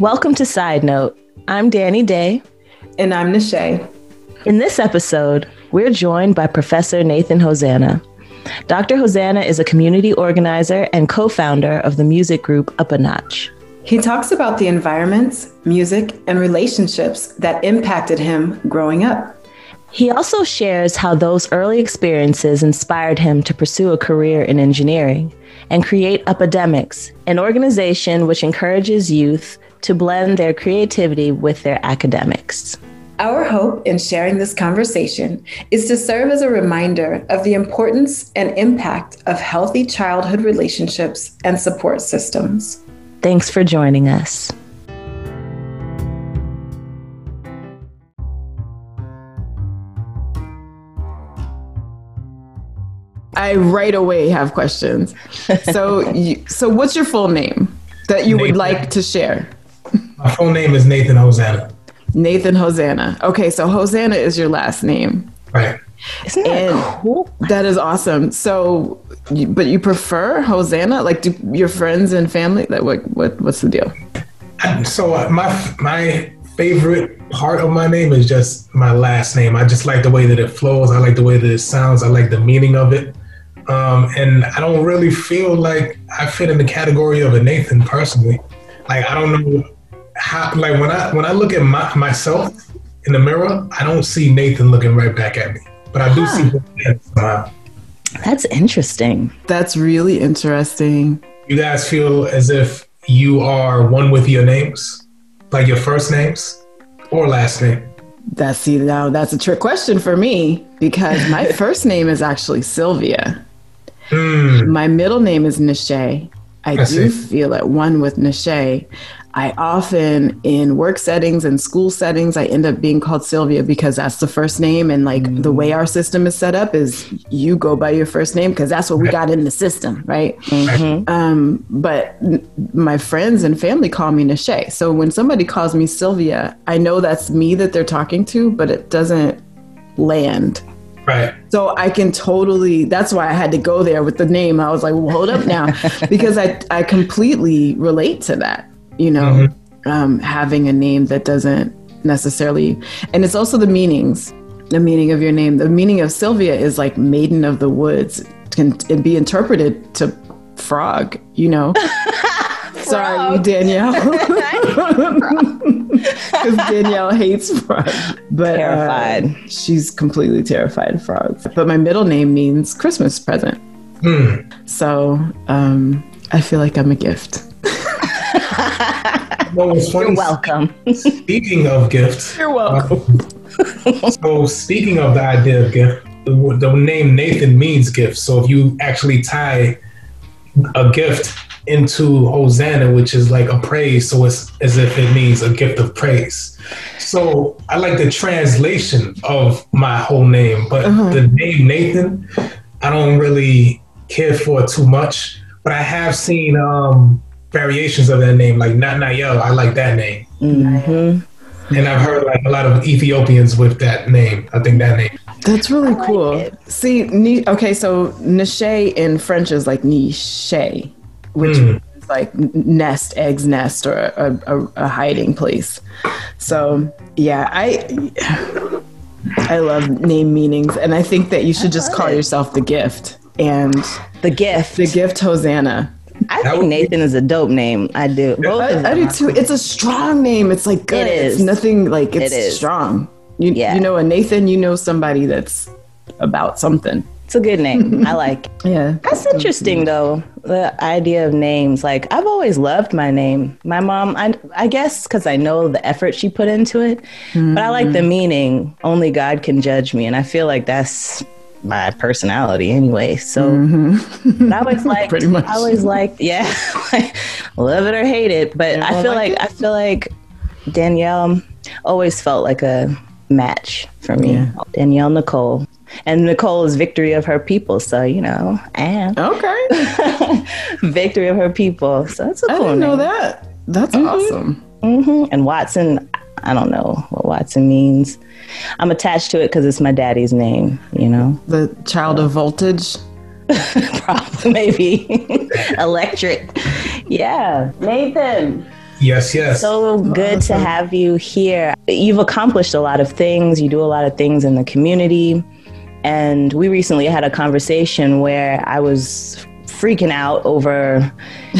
Welcome to Side Note. I'm Danny Day. And I'm Nishay. In this episode, we're joined by Professor Nathan Hosannah. Dr. Hosannah is a community organizer and co founder of the music group Uppa Notch. He talks about the environments, music, and relationships that impacted him growing up. He also shares how those early experiences inspired him to pursue a career in engineering and create Uppademics, an organization which encourages youth to blend their creativity with their academics. Our hope in sharing this conversation is to serve as a reminder of the importance and impact of healthy childhood relationships and support systems. Thanks for joining us. I right away have questions. So, you, so what's your full name that you Nathan. would like to share? My full name is Nathan Hosannah. Nathan Hosannah. Okay, so Hosannah is your last name. Right. Isn't that and cool? That is awesome. So, but you prefer Hosannah? Like, do your friends and family? Like, what, what, what's the deal? So uh, my my favorite part of my name is just my last name. I just like the way that it flows. I like the way that it sounds. I like the meaning of it. Um, and I don't really feel like I fit in the category of a Nathan personally. Like I don't know how. Like when I when I look at my, myself in the mirror, I don't see Nathan looking right back at me, but I do huh. see somehow. That's interesting. That's really interesting. You guys feel as if you are one with your names, like your first names or last name. That's see now that's a trick question for me because my first name is actually Sylvia. Mm. My middle name is Nishay. I, I do see. feel at one with Nishay. I often, in work settings and school settings, I end up being called Sylvia because that's the first name. And like mm. the way our system is set up is you go by your first name because that's what we got in the system, right? Mm-hmm. Um, but my friends and family call me Nishay. So when somebody calls me Sylvia, I know that's me that they're talking to, but it doesn't land Right. So I can totally, that's why I had to go there with the name. I was like, well, hold up now, because I, I completely relate to that, you know, mm-hmm. um, having a name that doesn't necessarily, and it's also the meanings, the meaning of your name. The meaning of Sylvia is like maiden of the woods, can be interpreted to frog, you know. Sorry, Danielle. Because Danielle hates frogs. But terrified. Uh, she's completely terrified of frogs. But my middle name means Christmas present. Mm. So um, I feel like I'm a gift. well, You're welcome. Speaking of gifts, you're welcome. Uh, so, speaking of the idea of gift, the, the name Nathan means gift. So, if you actually tie a gift into Hosannah, which is like a praise. So it's as if it means a gift of praise. So I like the translation of my whole name, but uh-huh. the name Nathan, I don't really care for too much. But I have seen um, variations of that name, like Nat Nayel. I like that name. Mm-hmm. And I've heard like a lot of Ethiopians with that name. I think that name. That's really like cool. It. See, okay, so Nishay in French is like Niche which mm. is like nest, eggs nest, or a, a, a hiding place. So yeah, I I love name meanings, and I think that you should just call it. yourself the gift and the gift, the gift Hosannah. I think Nathan is a dope name. I do. Both I, I do too. It's a strong name. It's like good. It is. It's nothing like it's it strong. You, yeah. you know, a Nathan, you know somebody that's about something. It's a good name. I like. yeah. That's interesting though. The idea of names. Like I've always loved my name. My mom, I, I guess because I know the effort she put into it, mm-hmm. but I like the meaning. Only God can judge me, and I feel like that's my personality anyway. So mm-hmm. I always like, pretty much. I always like, yeah, like, love it or hate it. But yeah, I feel like, like I feel like Danielle always felt like a match for me. Yeah. Danielle Nicole and Nicole is victory of her people. So you know, and okay, victory of her people. So that's a cool I didn't name. know that. That's mm-hmm. awesome. Mm-hmm. And Watson, I don't know what Watson means. I'm attached to it because it's my daddy's name. You know, the child of voltage. Probably, maybe electric. Yeah, Nathan. Yes, yes. So good to have you here. You've accomplished a lot of things. You do a lot of things in the community. And we recently had a conversation where I was freaking out over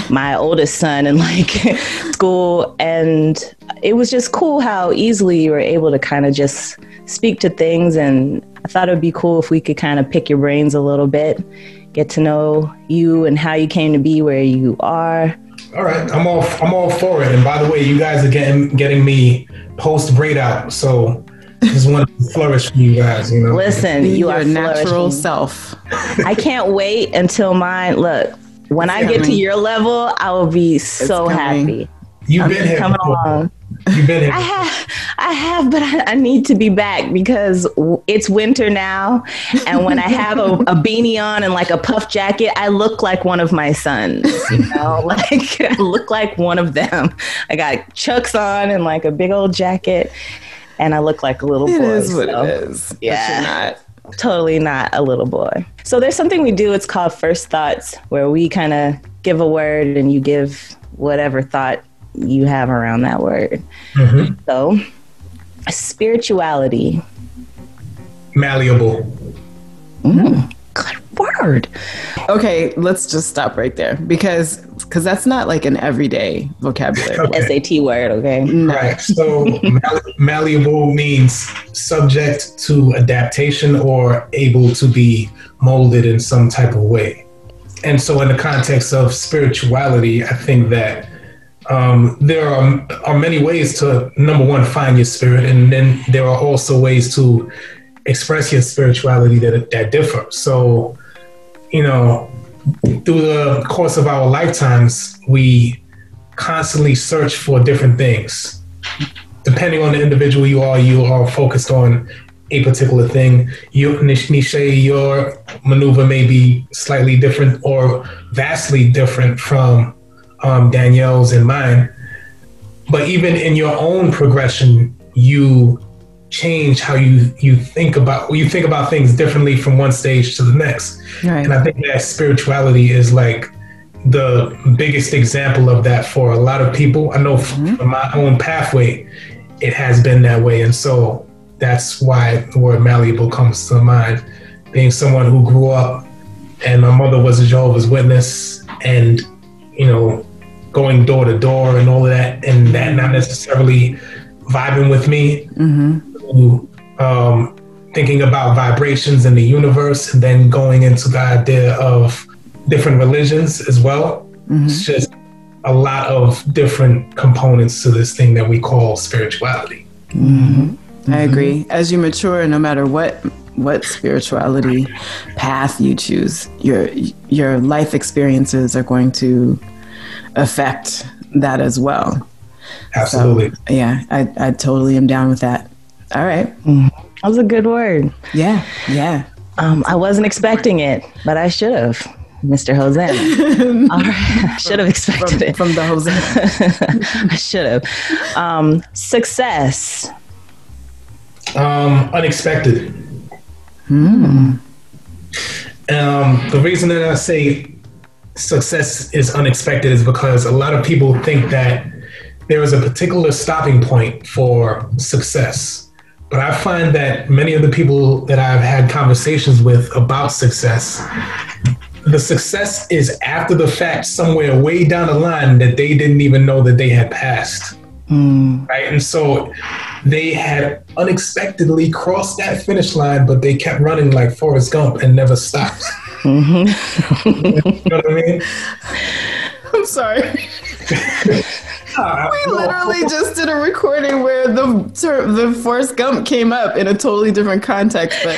my oldest son in like school and it was just cool how easily you were able to kind of just speak to things and I thought it would be cool if we could kind of pick your brains a little bit, get to know you and how you came to be where you are. All right, I'm all I'm all for it. And by the way, you guys are getting getting me post braid out, so just want to flourish for you guys. You know, listen, Be you your are natural self. I can't wait until mine. Look, when I get to your level, I will be so happy. you've I'm been here. coming before. along. You've been here. I have, I have, but I, I need to be back because it's winter now, and when I have a, a beanie on and like a puff jacket, I look like one of my sons. You know, like I look like one of them. I got chucks on and like a big old jacket, and I look like a little It boy. is what so- it is. but Yeah. you're not. totally not a little boy. So there's something we do. It's called First Thoughts, where we kind of give a word and you give whatever thought you have around that word. Mhm. So, spirituality. Malleable. Good word. Okay, let's just stop right there because because that's not like an everyday vocabulary. Okay. SAT word. Okay. Right. So malle- malleable means subject to adaptation or able to be molded in some type of way. And so, in the context of spirituality, I think that um, there are, are many ways to, number one, find your spirit. And then there are also ways to express your spirituality that, that differ. So, you know, through the course of our lifetimes, we constantly search for different things. Depending on the individual you are, you are focused on a particular thing. You, Nish- Nishay, your maneuver may be slightly different or vastly different from um, Danielle's and mine. But even in your own progression, you change how you you think about you think about things differently from one stage to the next. Right. And I think that spirituality is like the biggest example of that for a lot of people. I know f- mm-hmm. from my own pathway, it has been that way. And so that's why the word malleable comes to mind. Being someone who grew up and my mother was a Jehovah's Witness and, you know, going door to door and all of that, and that not necessarily vibing with me, mm-hmm. To, um, thinking about vibrations in the universe, and then going into the idea of different religions as well. Mm-hmm. It's just a lot of different components to this thing that we call spirituality. Mm-hmm. I mm-hmm. agree. As you mature, no matter what what spirituality path you choose, your your life experiences are going to affect that as well. Absolutely. Yeah, I, I totally am down with that. All right. That was a good word. Yeah. Yeah. Um, I wasn't expecting it, but I should have, Mr. Hosannah. All right. I should have expected it. From the Jose. I should have. Um, success. Um, unexpected. Hmm. Um, the reason that I say success is unexpected is because a lot of people think that there is a particular stopping point for success. But I find that many of the people that I've had conversations with about success, the success is after the fact, somewhere way down the line that they didn't even know that they had passed. Mm. Right. And so they had unexpectedly crossed that finish line, but they kept running like Forrest Gump and never stopped. Mm-hmm. you know what I mean? I'm sorry. Uh, We no, literally just did a recording where the ter- the Forrest Gump came up in a totally different context, but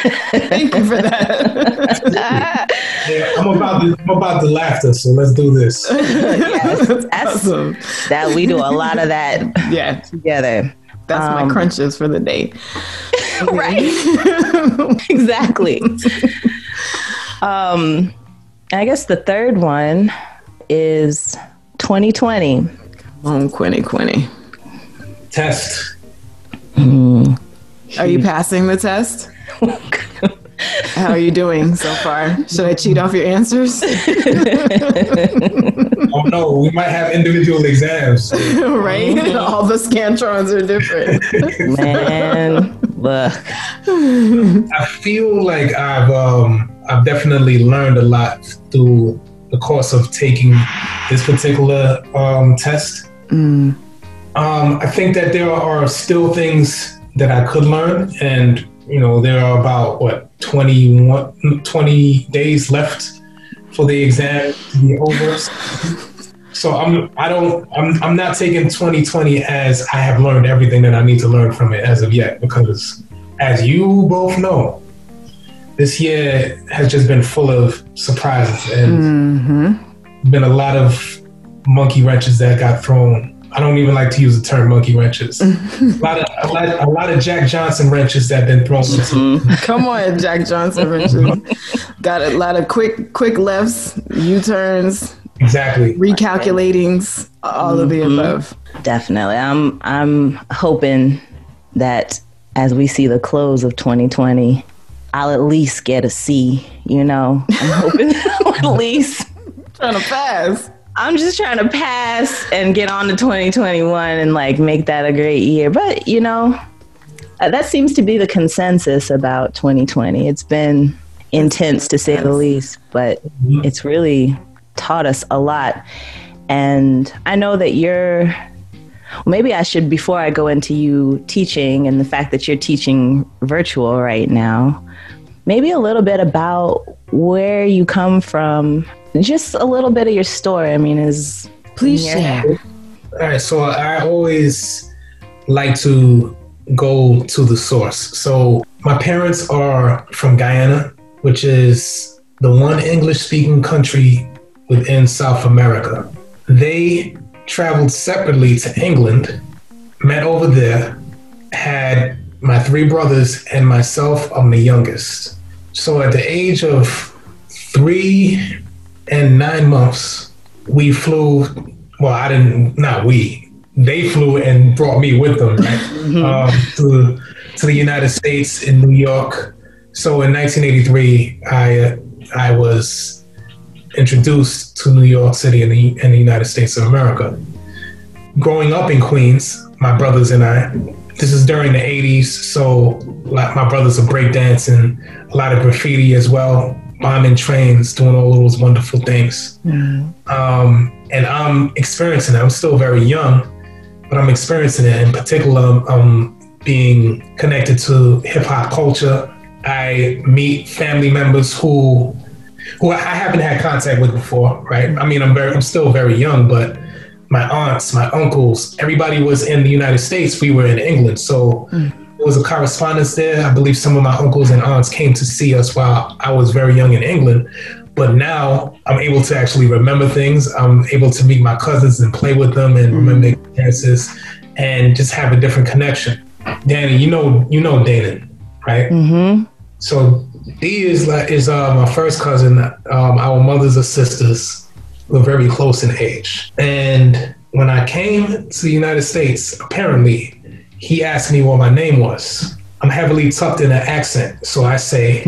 thank you for that. yeah, I'm about the, I'm about the laughter, so let's do this. That's That's- awesome. That we do a lot of that Yeah, together. that's Um, my crunches for the day. right. exactly. Um, I guess the third one is 2020. Oh, Quinny, Quinny. Test. Are you passing the test? How are you doing so far? Should I cheat off your answers? Oh, don't. We might have individual exams. right? All the scantrons are different. Man, look. I feel like I've um, I've definitely learned a lot through the course of taking this particular um, test. Mm. Um, I think that there are still things that I could learn, and you know, there are about what 21, 20 days left for the exam to be over. So I'm I don't I'm I'm not taking 2020 as I have learned everything that I need to learn from it as of yet because as you both know, this year has just been full of surprises and Mm-hmm. been a lot of monkey wrenches that got thrown. I don't even like to use the term monkey wrenches. a lot of a lot, a lot of Jack Johnson wrenches that have been thrown. into mm-hmm. Come on, Jack Johnson wrenches. Got a lot of quick quick lefts, U turns, Exactly. recalculatings, all of the mm-hmm. above. Definitely. I'm I'm hoping that as we see the close of 2020, I'll at least get a C, you know. I'm hoping at least Trying to pass. I'm just trying to pass and get on to 2021 and like make that a great year. But, you know, uh, that seems to be the consensus about 2020. It's been intense to say the least, but it's really taught us a lot. And I know that you're maybe I should before I go into you teaching and the fact that you're teaching virtual right now. Maybe a little bit about where you come from, just a little bit of your story. I mean, is Please Yeah. share. All right. So I always like to go to the source. So my parents are from Guyana, which is the one English speaking country within South America. They traveled separately to England, met over there, had my three brothers and myself, I'm the youngest. So at the age of three and nine months, we flew. Well, I didn't. Not we. They flew and brought me with them, right? um, to to the United States in New York. So in 1983, I I was introduced to New York City in the in the United States of America. Growing up in Queens, my brothers and I. This is during the 80s, so like my brothers are breakdancing, a lot of graffiti as well, bombing trains, doing all those wonderful things. Um, and I'm experiencing it. I'm still very young, but I'm experiencing it. In particular, um, being connected to hip hop culture. I meet family members who who I haven't had contact with before, right? I mean, I'm very, I'm still very young, but my aunts, my uncles, everybody was in the United States. We were in England, so there was a correspondence there. I believe some of my uncles and aunts came to see us while I was very young in England. But now I'm able to actually remember things. I'm able to meet my cousins and play with them and remember experiences and just have a different connection. Danny, you know, you know Dana, right? Mm-hmm. So Dee is like is uh, my first cousin. Um, our mothers are sisters. We're very close in age. And when I came to the United States, apparently he asked me what my name was. I'm heavily tucked in an accent, so I say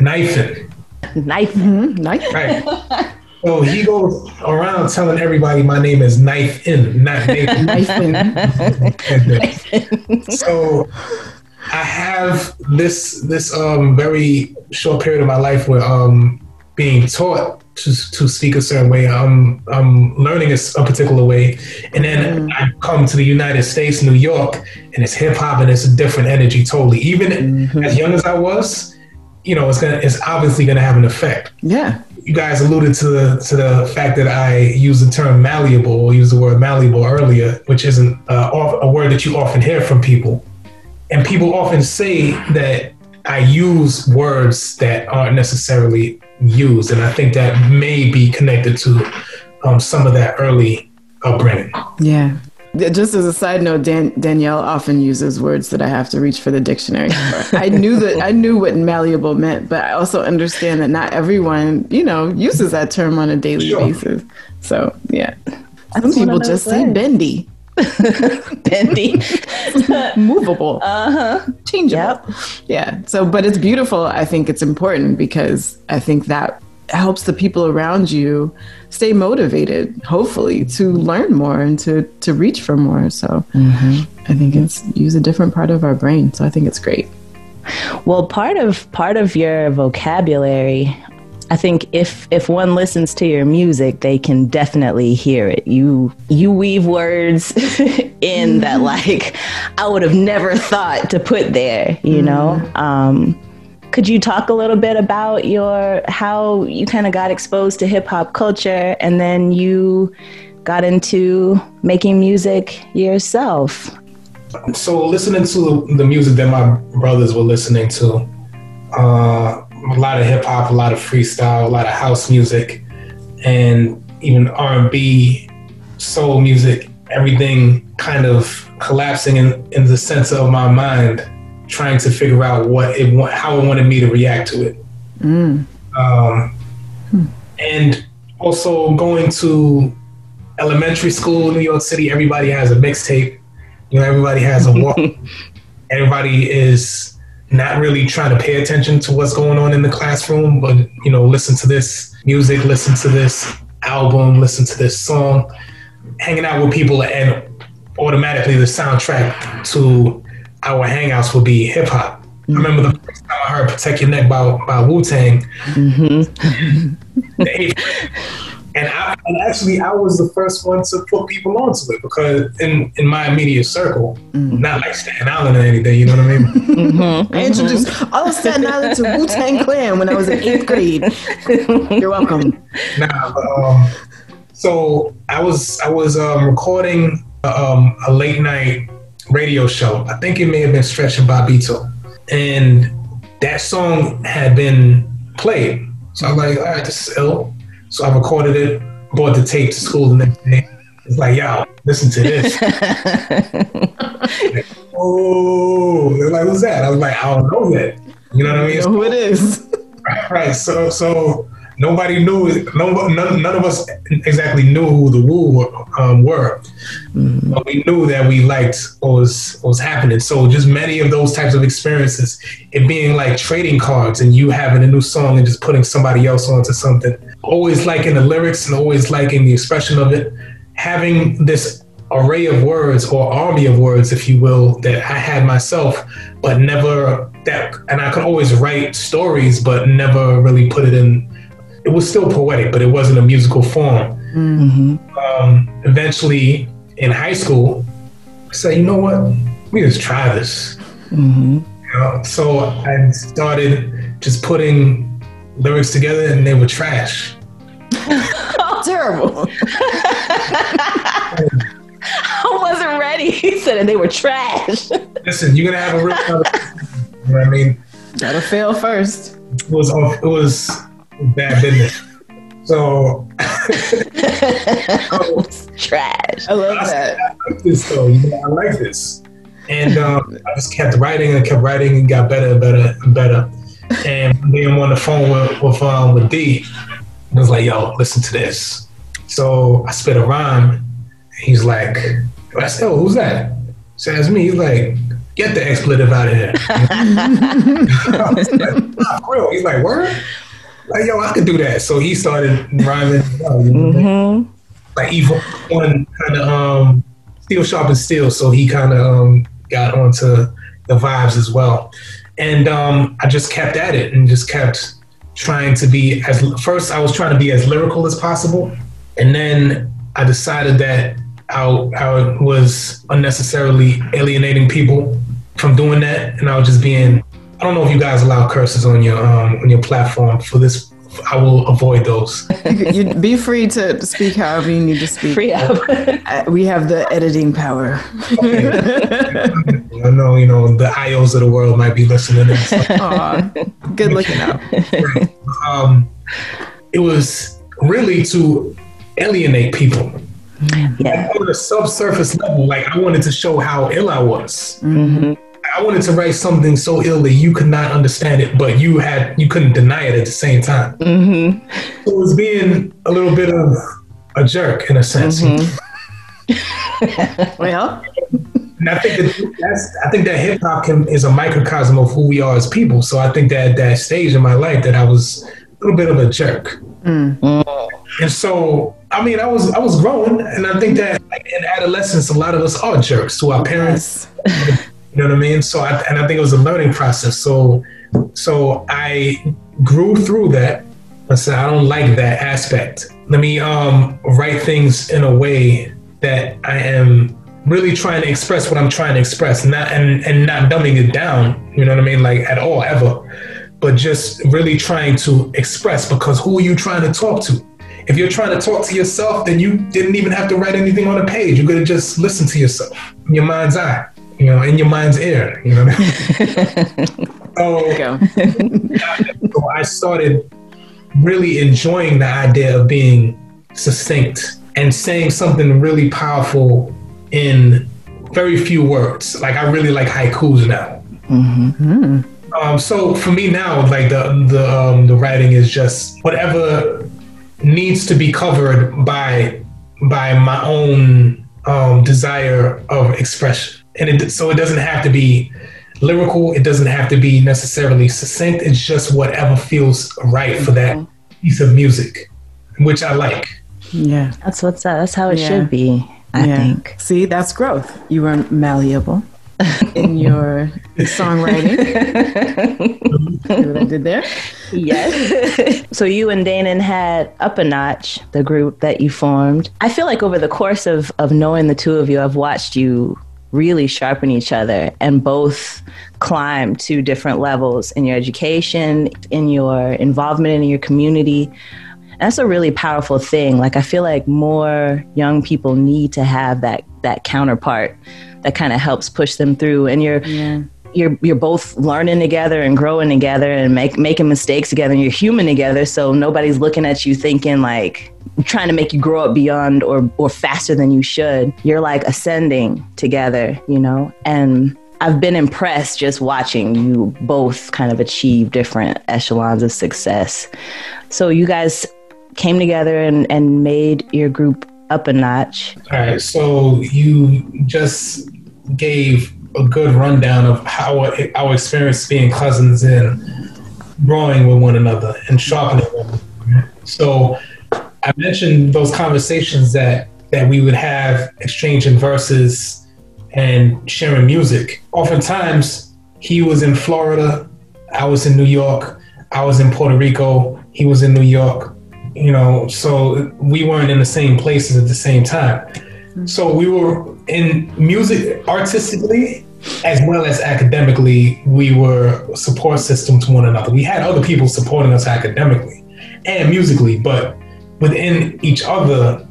knifing. Knife. Nice. Right. So he goes around telling everybody my name is Knife In, not Nathan. so I have this this um very short period of my life where um being taught to to speak a certain way. I'm I'm learning a particular way, and then I come to the United States, New York, and it's hip hop and it's a different energy totally. Even as young as I was, you know, it's gonna it's obviously gonna have an effect Yeah. you guys alluded to the to the fact that I use the term malleable or use the word malleable earlier, which isn't uh, a word that you often hear from people. And people often say that I use words that aren't necessarily used, and I think that may be connected to um, some of that early upbringing. Yeah. Yeah, Just as a side note, Dan- Danielle often uses words that I have to reach for the dictionary. for. I knew that I knew what malleable meant, but I also understand that not everyone, you know, uses that term on a daily Sure. basis. So yeah, some one of people those just say bendy, Bendy. movable, Uh huh. changeable. Yep. Yeah. So, but it's beautiful. I think it's important because I think that helps the people around you stay motivated, hopefully, to learn more and to to reach for more. So mm-hmm. I think it's use a different part of our brain. So I think it's great. Well, part of part of your vocabulary I think if if one listens to your music, they can definitely hear it. You you weave words in that mm-hmm. like I would have never thought to put there. You mm. know. Um, could you talk a little bit about your how you kind of got exposed to hip hop culture and then you got into making music yourself? So listening to the music that my brothers were listening to, uh, a lot of hip hop, a lot of freestyle, a lot of house music, and even R and B, soul music. Everything kind of collapsing in, in the center of my mind, trying to figure out what it how it wanted me to react to it. Mm. Um, hmm. And also going to elementary school in New York City, everybody has a mixtape. You know, everybody has a walk. everybody is not really trying to pay attention to what's going on in the classroom, but you know, listen to this music, listen to this album, listen to this song, hanging out with people, and automatically the soundtrack to our hangouts would be hip hop. Mm-hmm. I remember the first time I heard "Protect Your Neck" by by Wu Tang. Mm-hmm. and I, and actually I was the first one to put people onto it because in in my immediate circle, mm-hmm. not like Staten Island or anything, you know what I mean? Mm-hmm. I introduced all of Staten Island to Wu Tang Clan when I was in eighth grade. You're welcome. Nah, but, um, so I was I was um, recording um, a late night radio show. I think it may have been Stretch and Bobbito, and that song had been played. So I was like, all right, this is ill. So I recorded it, brought the tape to school the next day. It's like, yo, listen to this. like, oh, they're like, who's that? I was like, I don't know that. You know what I mean? who it is. Right. So, so nobody knew. No, none, none of us exactly knew who the Wu um, were, mm-hmm. but we knew that we liked what was what was happening. So, just many of those types of experiences, it being like trading cards, and you having a new song and just putting somebody else onto something. Always liking the lyrics and always liking the expression of it. Having this array of words or army of words, if you will, that I had myself, but never that, and I could always write stories, but never really put it in it was still poetic, but it wasn't a musical form. Mm-hmm. Um, eventually, in high school, I said, you know what? We just try this. Mm-hmm. You know? So I started just putting lyrics together, and they were trash. Terrible. I wasn't ready. He said and they were trash. Listen, you're gonna have a real. you know what I mean? Gotta fail first. It was. It was bad business. So, trash. I love that. I, like this though. You know, I like this, and um, I just kept writing and kept writing and got better and better and better. And then I'm on the phone with with, um, with D. I was like, "Yo, listen to this." So I spit a rhyme. He's like, I said, "Oh, who's that?" Says me. He's like, "Get the expletive out of here." I was like, real. He's like, "Word." Like, yo, I could do that. So he started rhyming. mm-hmm. Like even one kind of um, steel sharp and steel. So he kind of um, got onto the vibes as well. And um, I just kept at it and just kept trying to be as first I was trying to be as lyrical as possible. And then I decided that I, I was unnecessarily alienating people from doing that. And I was just being I don't know if you guys allow curses on your um, on your platform. For this, I will avoid those. you, you be free to speak however you need to speak. Free up. Uh, we have the editing power. I know you know the IOs of the world might be listening. Aww, good looking out. Um, it was really to alienate people. Yeah. Like on a subsurface level, like I wanted to show how ill I was. Mm-hmm I wanted to write something so ill that you could not understand it, but you had you couldn't deny it at the same time. Mm-hmm. So it was being a little bit of a jerk in a sense. Mm-hmm. well, and I think that that's I think that hip hop is a microcosm of who we are as people. So I think that at that stage in my life that I was a little bit of a jerk. Mm. And so, I mean, I was I was growing, and I think that like, in adolescence, a lot of us are jerks to our parents. Yes. you know what I mean? So, I, and I think it was a learning process. So, so I grew through that. I said, I don't like that aspect. Let me um, write things in a way that I am really trying to express what I'm trying to express, not and and not dumbing it down. You know what I mean? Like at all, ever but just really trying to express because who are you trying to talk to? If you're trying to talk to yourself, then you didn't even have to write anything on a page. You're gonna just listen to yourself your mind's eye, you know, in your mind's ear. You know. so, so I started really enjoying the idea of being succinct and saying something really powerful in very few words. Like I really like haikus now. Mm-hmm. Um, so for me now, like the the um, the writing is just whatever needs to be covered by by my own um, desire of expression, and it, so it doesn't have to be lyrical. It doesn't have to be necessarily succinct. It's just whatever feels right for that mm-hmm. piece of music, which I like. Yeah, that's what's that. That's how it yeah. should be. I yeah. think. See, that's growth. You were malleable in your songwriting. See what I did there? Yes. so you and Danon had Uppa Notch, the group that you formed. I feel like over the course of of knowing the two of you, I've watched you really sharpen each other and both climb to different levels in your education, in your involvement in your community. that's a really powerful thing. Like I feel like more young people need to have that that counterpart that kind of helps push them through. And you're yeah. You're you're both learning together and growing together and make making mistakes together. And you're human together, so nobody's looking at you thinking like trying to make you grow up beyond or or faster than you should. You're like ascending together, you know, and. I've been impressed just watching you both kind of achieve different echelons of success. So you guys came together and, and made your group Uppa Notch. All right. So you just gave a good rundown of how our experience being cousins and growing with one another and sharpening them. So I mentioned those conversations that that we would have exchanging verses and sharing music. Oftentimes he was in Florida, I was in New York, I was in Puerto Rico, he was in New York you know, so we weren't in the same places at the same time. So we were in music artistically as well as academically, we were support system to one another. We had other people supporting us academically and musically, but within each other,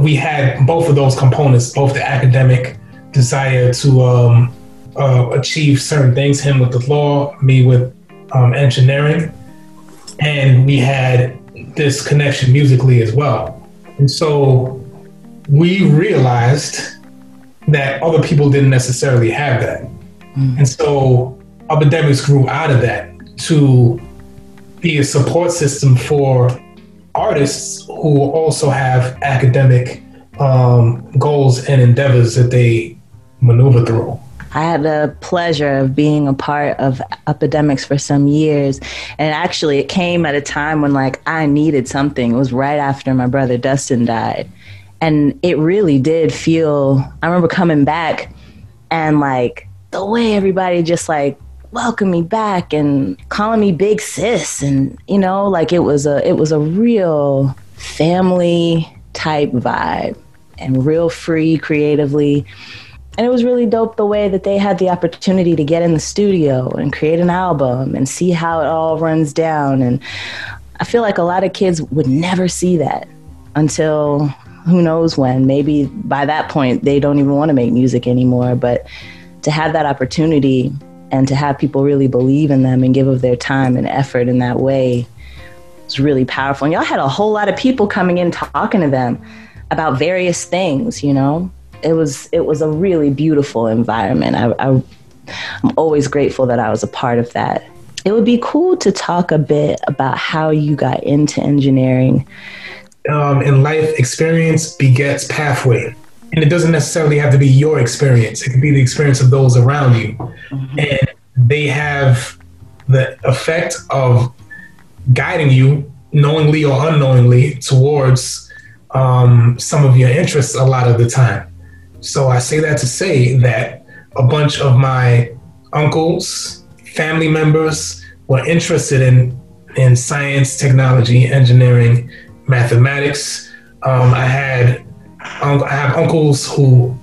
we had both of those components, both the academic desire to um, uh, achieve certain things, him with the law, me with um, engineering, and we had this connection musically as well. And so we realized that other people didn't necessarily have that. Mm. And so Uppademics grew out of that to be a support system for artists who also have academic um, goals and endeavors that they maneuver through. I had the pleasure of being a part of Uppademics for some years. And actually, it came at a time when, like, I needed something. It was right after my brother Dustin died. And it really did feel, I remember coming back and, like, the way everybody just, like, welcomed me back and calling me big sis and you know like it was a it was a real family type vibe and real free creatively and it was really dope the way that they had the opportunity to get in the studio and create an album and see how it all runs down. And I feel like a lot of kids would never see that until who knows when. Maybe by that point, they don't even want to make music anymore. But to have that opportunity and to have people really believe in them and give of their time and effort in that way was really powerful. And y'all had a whole lot of people coming in talking to them about various things, you know? it was it was a really beautiful environment. I, I, I'm always grateful that I was a part of that. It would be cool to talk a bit about how you got into engineering. Um, in life, experience begets pathway. And it doesn't necessarily have to be your experience, it can be the experience of those around you. Mm-hmm. And they have the effect of guiding you knowingly or unknowingly towards um, some of your interests a lot of the time. So I say that to say that a bunch of my uncles, family members were interested in in science, technology, engineering, mathematics. Um, I had um, I have uncles who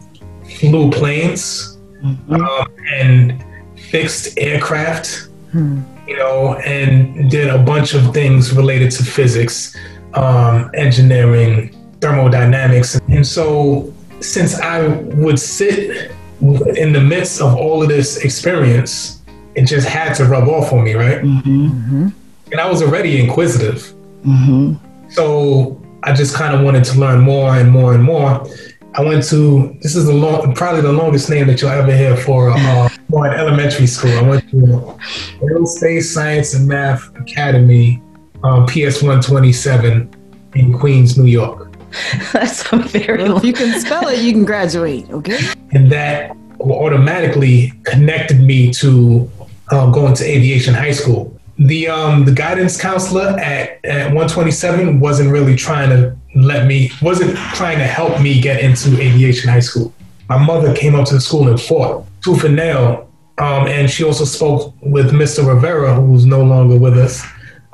flew planes mm-hmm. um, and fixed aircraft, hmm. you know, and did a bunch of things related to physics, um, engineering, thermodynamics. And so, since I would sit in the midst of all of this experience, it just had to rub off on me, right? Mm-hmm. mm-hmm. And I was already inquisitive. Mm-hmm. So I just kind of wanted to learn more and more and more. I went to this is the long, probably the longest name that you'll ever hear for uh, for an elementary school. I went to Middle State Science and Math Academy, um, PS one twenty seven, in Queens, New York. That's a very. Well, if you can spell it, you can graduate. Okay. And that automatically connected me to um, going to aviation high school the um the guidance counselor at, at 127 wasn't really trying to let me wasn't trying to help me get into aviation high school. My mother came up to the school and fought tooth and nail um, and she also spoke with mr rivera who's no longer with us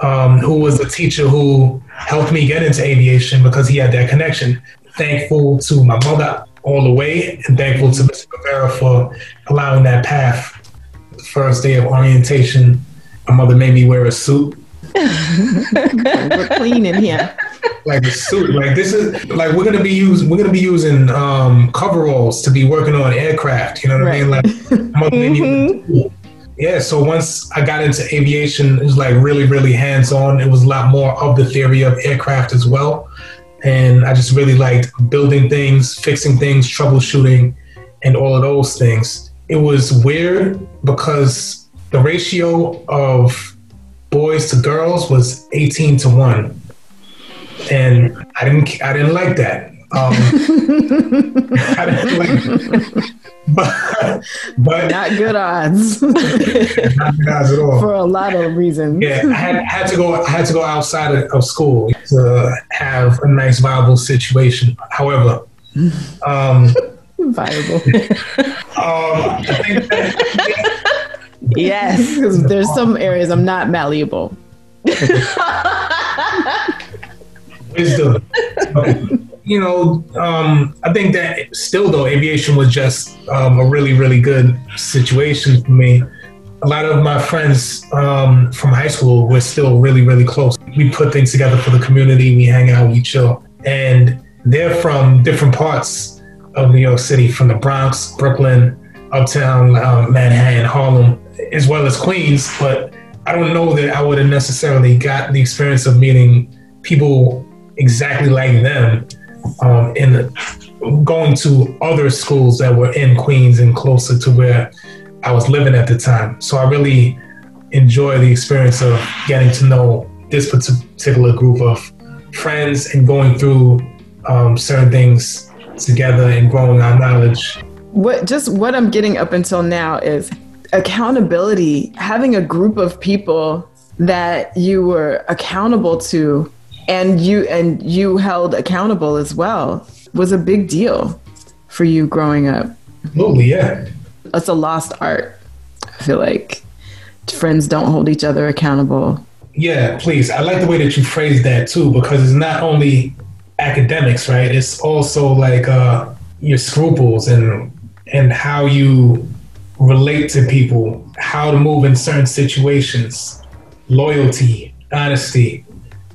um, who was a teacher who helped me get into aviation because he had that connection. Thankful to my mother all the way and thankful to mr rivera for allowing that path the first day of orientation my mother made me wear a suit. we're clean in here. Like a suit. Like this is like we're gonna be using we're gonna be using um coveralls to be working on aircraft. You know what right. I mean? Like mm-hmm. yeah, so once I got into aviation, it was like really, really hands on. It was a lot more of the theory of aircraft as well. And I just really liked building things, fixing things, troubleshooting, and all of those things. It was weird because the ratio of boys to girls was 18 to 1 and i didn't i didn't like that. Um, I didn't like but, but not good odds. Not good odds at all. For a lot of reasons. Yeah i had, had to go i had to go outside of, of school to have a nice viable situation. However um viable. um, I think that, Yes, because there's some areas I'm not malleable. Wisdom. you know, um, I think that still though, aviation was just um, a really, really good situation for me. A lot of my friends um, from high school were still really, really close. We put things together for the community. We hang out, we chill, and they're from different parts of New York City, from the Bronx, Brooklyn, Uptown, um, Manhattan, Harlem, as well as Queens, but I don't know that I would have necessarily got the experience of meeting people exactly like them um, in going to other schools that were in Queens and closer to where I was living at the time. So I really enjoy the experience of getting to know this particular group of friends and going through um, certain things together and growing our knowledge. What just what I'm getting up until now is accountability, having a group of people that you were accountable to and you and you held accountable as well was a big deal for you growing up. Absolutely, yeah. It's a lost art. I feel like friends don't hold each other accountable. Yeah, please. I like the way that you phrased that too, because it's not only academics, right? It's also like uh, your scruples and and how you relate to people, how to move in certain situations, loyalty, honesty,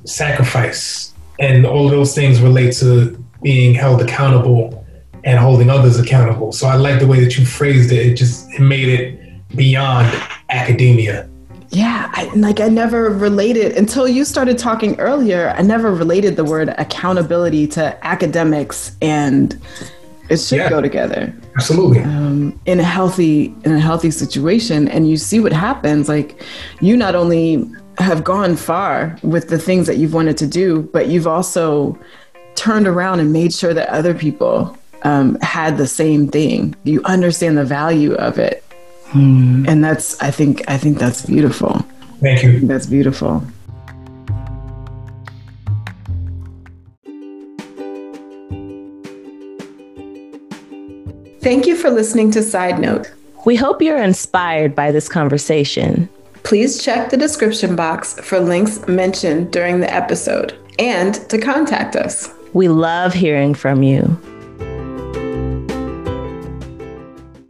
sacrifice, and all those things relate to being held accountable and holding others accountable. So I like the way that you phrased it. It just it made it beyond academia. Yeah, I, like I never related until you started talking earlier. I never related the word accountability to academics and it should yeah, go together. Absolutely. Um, in a healthy in a healthy situation, and you see what happens. Like you not only have gone far with the things that you've wanted to do, but you've also turned around and made sure that other people um, had the same thing. You understand the value of it, hmm. and that's I think I think that's beautiful. Thank you. That's beautiful. Thank you for listening to Side Note. We hope you're inspired by this conversation. Please check the description box for links mentioned during the episode and to contact us. We love hearing from you.